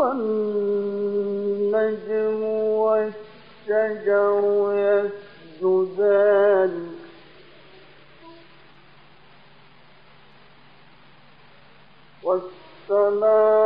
والنجم والشجر يسجدان. والسماء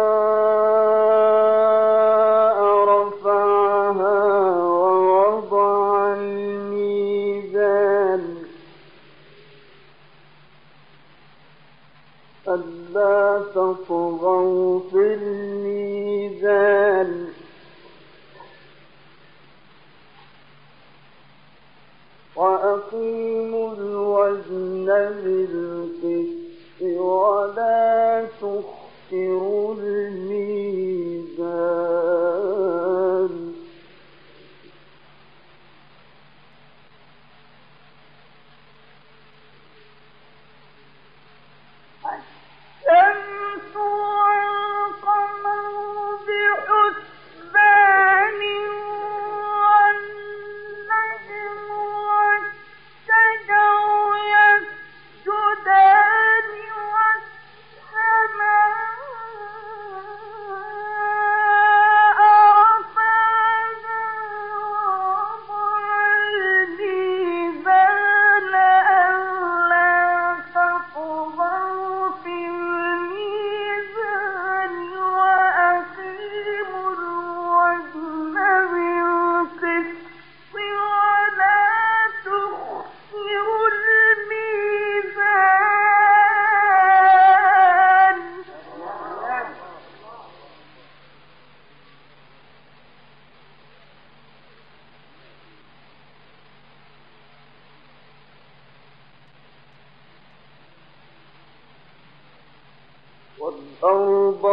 الأرض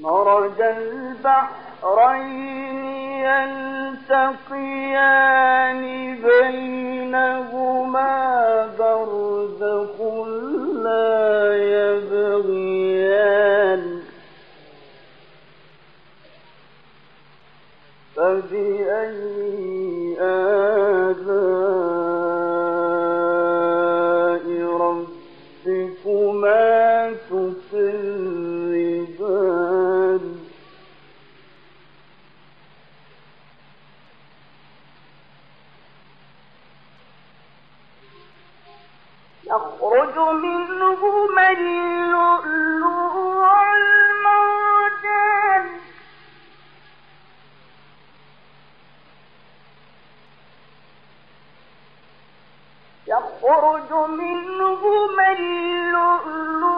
مرج البحرين يلتقيان بينهما يخرج منهما اللؤلؤ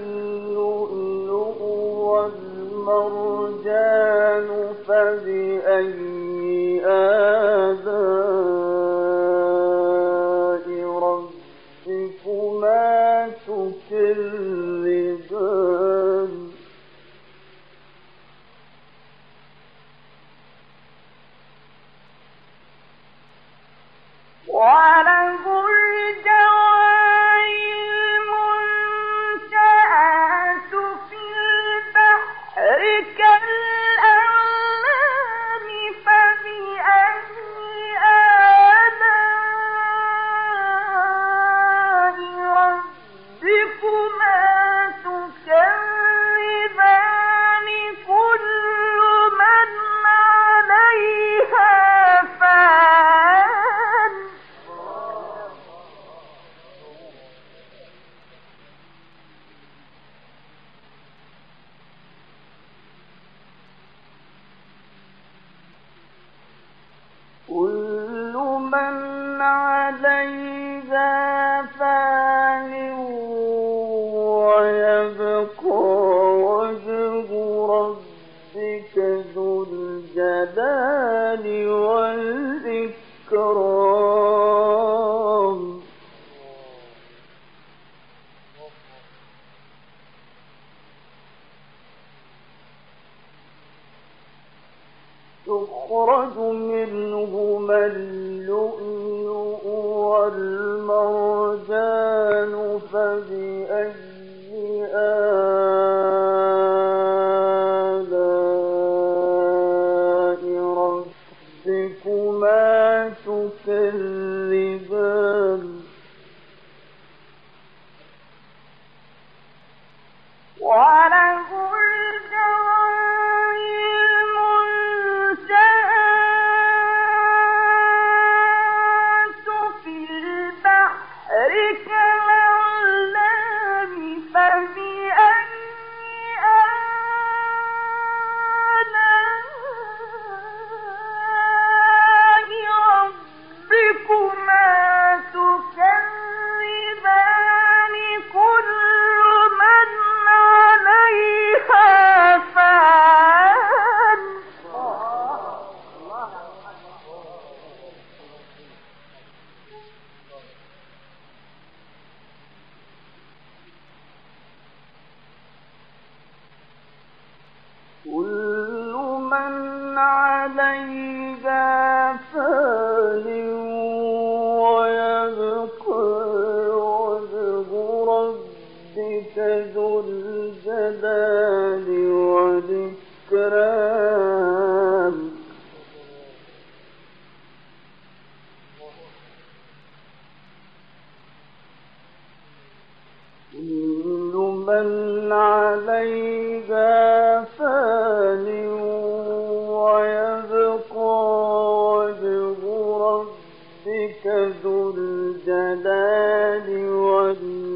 اللؤلؤ والمرجان فبأي فبأي آلاء الْجِبَالِ وَالنَّ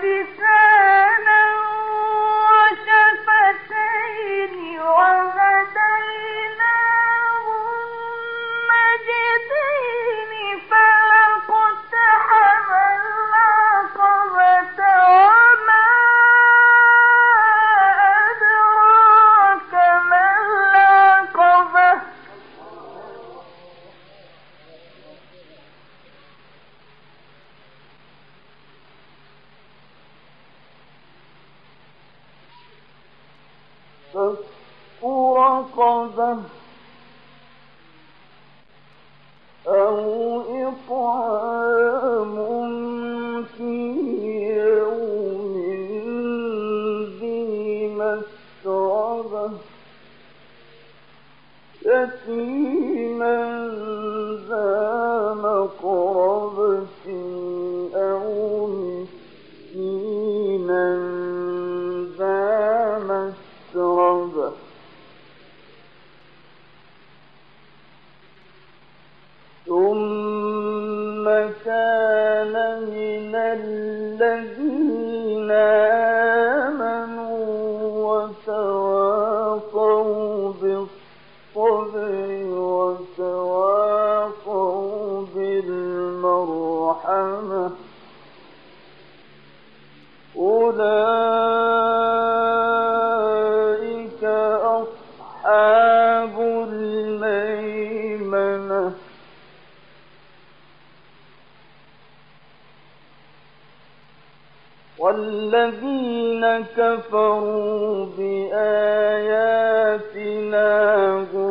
ولسانا يتيما ذا مقربة. والذين كفروا بآياتنا هم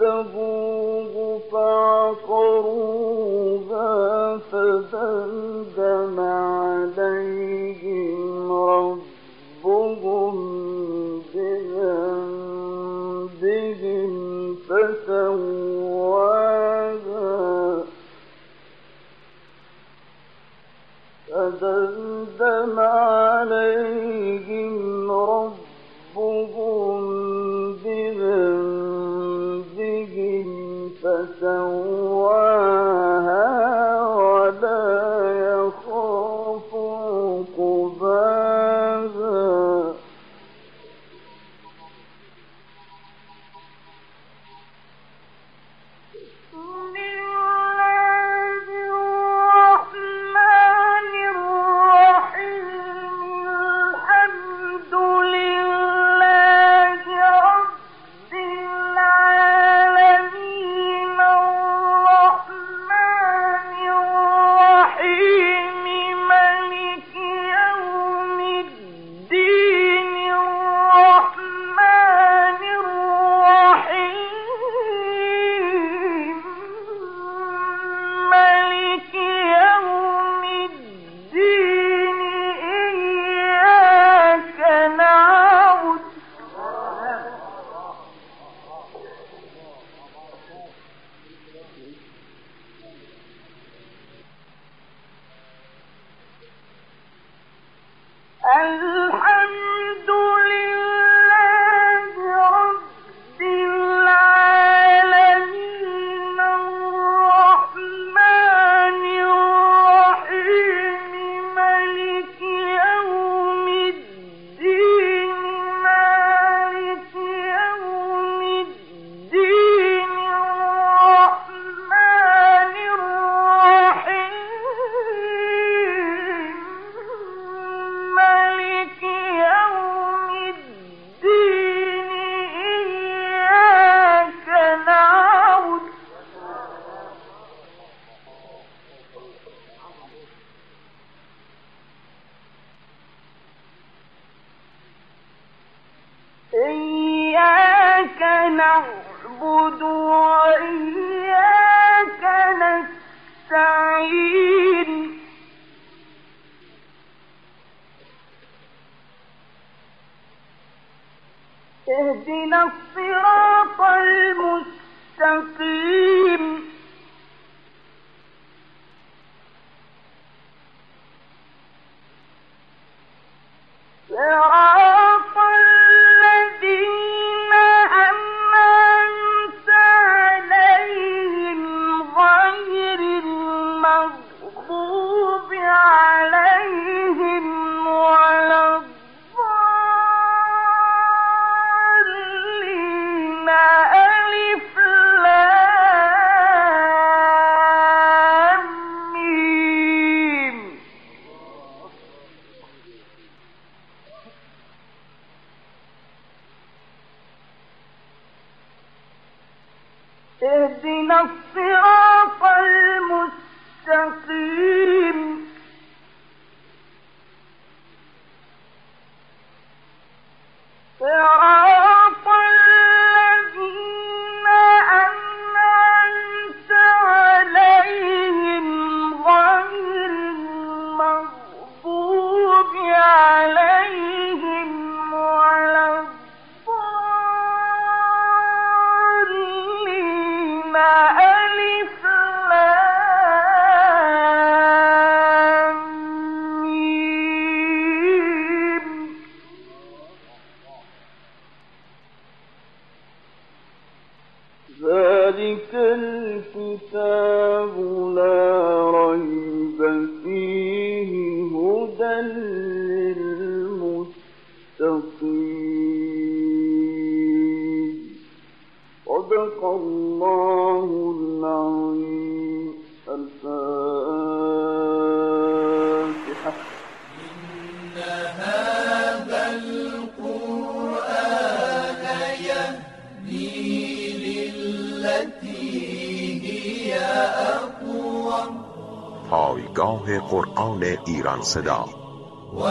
فكذبوه فعقروها فدمدم Ferdinand ذلك الكتاب لا ريب فيه هدى صدق الله راه قرآن ایران صدا. و